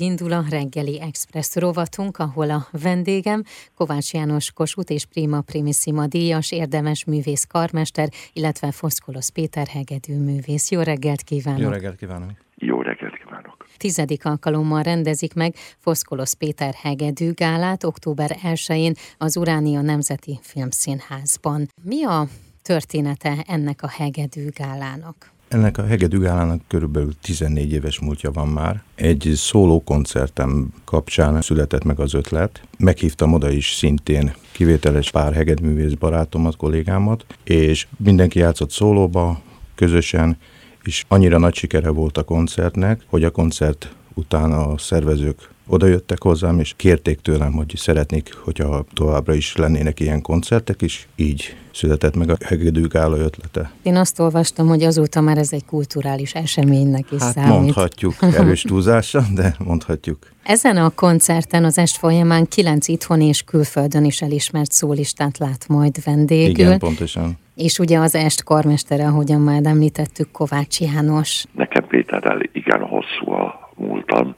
Indul a reggeli express rovatunk, ahol a vendégem Kovács János Kossuth és Prima Primissima díjas érdemes művész karmester, illetve Foszkolosz Péter hegedű művész. Jó reggelt kívánok! Jó reggelt kívánok! Jó reggelt kívánok! Tizedik alkalommal rendezik meg Foszkolosz Péter hegedű gálát október 1-én az Uránia Nemzeti Filmszínházban. Mi a története ennek a hegedű gálának? Ennek a Hegedűgálának körülbelül 14 éves múltja van már. Egy szóló koncertem kapcsán született meg az ötlet. Meghívtam oda is szintén kivételes pár hegedművész barátomat, kollégámat, és mindenki játszott szólóba, közösen, és annyira nagy sikere volt a koncertnek, hogy a koncert után a szervezők oda jöttek hozzám, és kérték tőlem, hogy szeretnék, hogyha továbbra is lennének ilyen koncertek, és így született meg a Hegedű Gála ötlete. Én azt olvastam, hogy azóta már ez egy kulturális eseménynek is hát számít. mondhatjuk, erős túlzása, de mondhatjuk. Ezen a koncerten az est folyamán kilenc itthon és külföldön is elismert szólistát lát majd vendégül. Igen, pontosan. És ugye az est karmestere, ahogyan már említettük, Kovács János. Nekem Péterrel igen hosszú a múltam,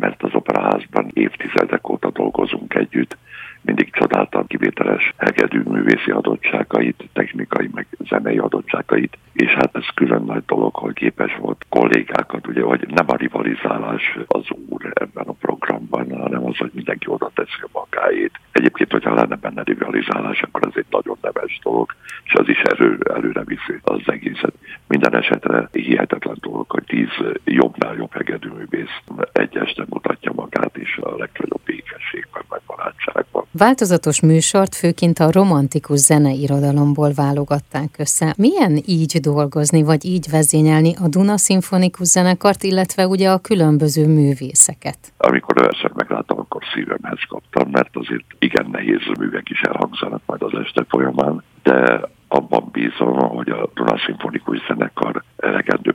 mert az operaházban évtizedek óta dolgozunk együtt. Mindig csodáltam kivételes hegedű művészi adottságait, technikai meg zenei adottságait, és hát ez külön nagy dolog, hogy képes volt kollégákat, ugye, hogy nem a rivalizálás az úr ebben a programban, hanem az, hogy mindenki oda teszi a magáét. Egyébként, hogyha lenne benne rivalizálás, akkor ez egy nagyon neves dolog, és az is erő, előre viszi az egészet. Minden esetre hihetetlen dolog, hogy tíz jobbnál jobb hegedűművész egy este mutatja magát, és a legnagyobb békességben, meg barátságban. Változatos műsort főként a romantikus zeneirodalomból válogatták össze. Milyen így dolgozni, vagy így vezényelni a Duna Szimfonikus Zenekart, illetve ugye a különböző művészeket? Amikor először megláttam, akkor szívemhez kaptam, mert azért igen nehéz művek is elhangzanak majd az este folyamán, de abban bízom, hogy a Duna Szimfonikus Zenekar elegendő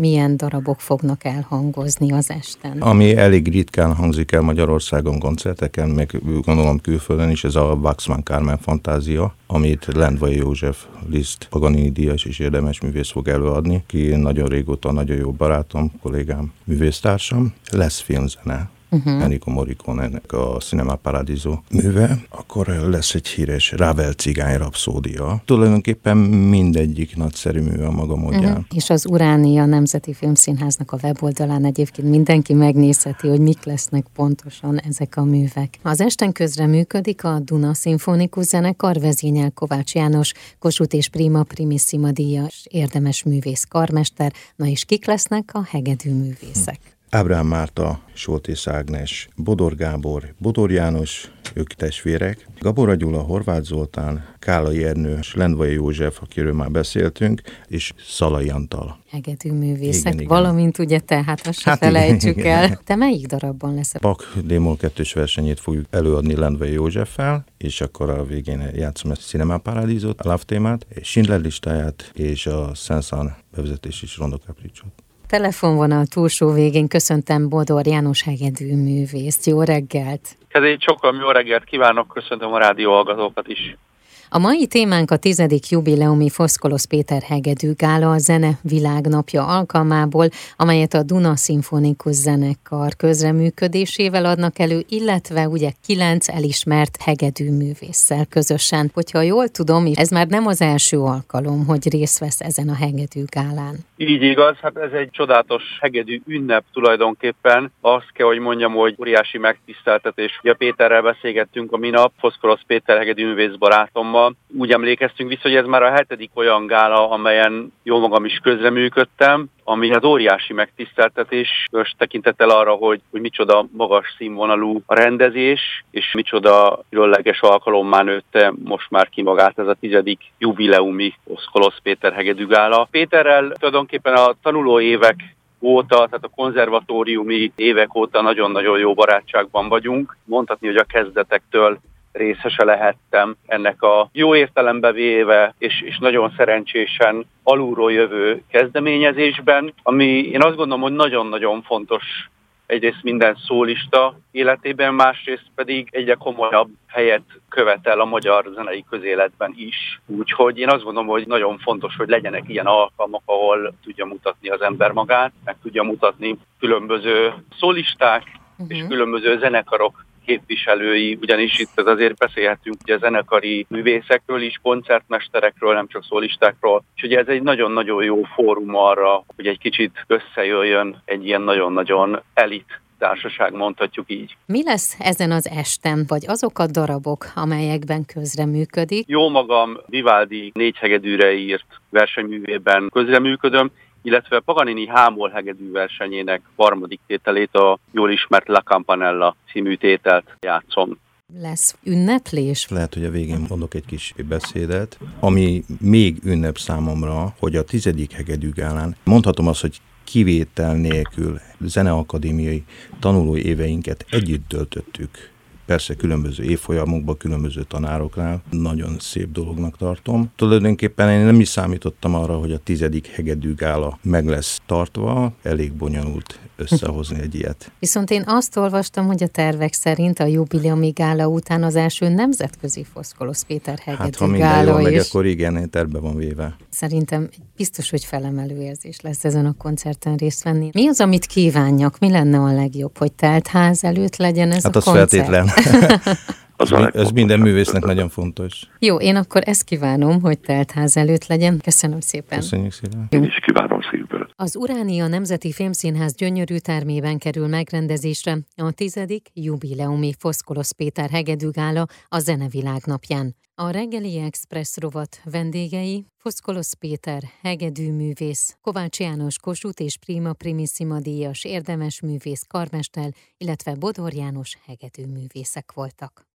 Milyen darabok fognak elhangozni az esten? Ami elég ritkán hangzik el Magyarországon koncerteken, meg gondolom külföldön is, ez a Waxman Carmen fantázia, amit Lendvai József Liszt Paganini Díjas és érdemes művész fog előadni, ki nagyon régóta nagyon jó barátom, kollégám, művésztársam. Lesz filmzene, uh-huh. Enrico Morricone-nek a Cinema Paradiso műve, akkor lesz egy híres Ravel cigány rapszódia. Tulajdonképpen mindegyik nagyszerű műve a maga módján. Uh-huh. És az Uránia Nemzeti Filmszínháznak a weboldalán egyébként mindenki megnézheti, hogy mik lesznek pontosan ezek a művek. Az esten közre működik a Duna Szimfonikus Zenekar, vezényel Kovács János, Kossuth és Prima Primissima díjas, érdemes művész karmester, na és kik lesznek a hegedű művészek. Ábrám Márta, Soltész Ágnes, Bodor Gábor, Bodor János, ők testvérek, Gabora Gyula, Horváth Zoltán, Kálai Ernő, Lendvai József, akiről már beszéltünk, és Szalai Antal. Hegedű művészek, igen, valamint ugye te, hát azt hát felejtsük igen, el. Te melyik darabban lesz? Bach Démol kettős versenyét fogjuk előadni Lendvai Józseffel, és akkor a végén játszom a Cinema Paradízot, a Love témát, Schindler listáját, és a Sensan bevezetés is Rondo telefonvonal túlsó végén köszöntem Bodor János hegedű művészt. Jó reggelt! Ez egy sokkal jó reggelt kívánok, köszöntöm a rádió hallgatókat is. A mai témánk a tizedik jubileumi Foszkolosz Péter Hegedű Gála a Zene Világnapja alkalmából, amelyet a Duna Szimfonikus Zenekar közreműködésével adnak elő, illetve ugye kilenc elismert hegedű művésszel közösen. Hogyha jól tudom, ez már nem az első alkalom, hogy részt vesz ezen a hegedű gálán. Így igaz, hát ez egy csodálatos hegedű ünnep tulajdonképpen. Azt kell, hogy mondjam, hogy óriási megtiszteltetés. Ugye Péterrel beszélgettünk a minap, Foszkolosz Péter hegedű művész barátommal, gálába. Úgy emlékeztünk vissza, hogy ez már a hetedik olyan gála, amelyen jó magam is közreműködtem, ami az óriási megtiszteltetés, most tekintettel arra, hogy, hogy micsoda magas színvonalú a rendezés, és micsoda különleges alkalommá nőtte most már ki magát ez a tizedik jubileumi Oszkolosz Péter hegedűgála. Péterrel tulajdonképpen a tanuló évek óta, tehát a konzervatóriumi évek óta nagyon-nagyon jó barátságban vagyunk. Mondhatni, hogy a kezdetektől részese lehettem ennek a jó értelembe véve és, és nagyon szerencsésen alulról jövő kezdeményezésben, ami én azt gondolom, hogy nagyon-nagyon fontos egyrészt minden szólista életében, másrészt pedig egyre komolyabb helyet követel a magyar zenei közéletben is. Úgyhogy én azt gondolom, hogy nagyon fontos, hogy legyenek ilyen alkalmak, ahol tudja mutatni az ember magát, meg tudja mutatni különböző szólisták uh-huh. és különböző zenekarok képviselői, ugyanis itt azért beszélhetünk ugye zenekari művészekről is, koncertmesterekről, nem csak szólistákról, és ugye ez egy nagyon-nagyon jó fórum arra, hogy egy kicsit összejöjjön egy ilyen nagyon-nagyon elit társaság, mondhatjuk így. Mi lesz ezen az esten, vagy azok a darabok, amelyekben közreműködik? Jó magam Vivaldi négy hegedűre írt versenyművében közreműködöm, illetve Paganini Hámol hegedű versenyének harmadik tételét a jól ismert La Campanella című tételt játszom lesz ünneplés? Lehet, hogy a végén mondok egy kis beszédet, ami még ünnep számomra, hogy a tizedik hegedűgálán mondhatom azt, hogy kivétel nélkül zeneakadémiai tanulói éveinket együtt töltöttük persze különböző évfolyamokban, különböző tanároknál. Nagyon szép dolognak tartom. Tulajdonképpen én nem is számítottam arra, hogy a tizedik hegedű gála meg lesz tartva. Elég bonyolult összehozni egy ilyet. Viszont én azt olvastam, hogy a tervek szerint a jubileumi gála után az első nemzetközi Foszkolosz Péter hegedű hát, ha minden jól megy, akkor igen, terve van véve. Szerintem biztos, hogy felemelő érzés lesz ezen a koncerten részt venni. Mi az, amit kívánjak? Mi lenne a legjobb, hogy telt ház előtt legyen ez hát a az koncert? feltétlen. az ez minden művésznek nagyon fontos. Jó, én akkor ezt kívánom, hogy teltház előtt legyen. Köszönöm szépen. Köszönjük szépen. Én is kívánom szívből. Az Uránia Nemzeti Filmszínház gyönyörű termében kerül megrendezésre a tizedik jubileumi Foszkolosz Péter hegedűgála a Zenevilág napján. A reggeli Express rovat vendégei Foszkolosz Péter, hegedűművész, Kovács János Kossuth és Prima Primissima díjas érdemes művész karmester, illetve Bodor János hegedűművészek voltak.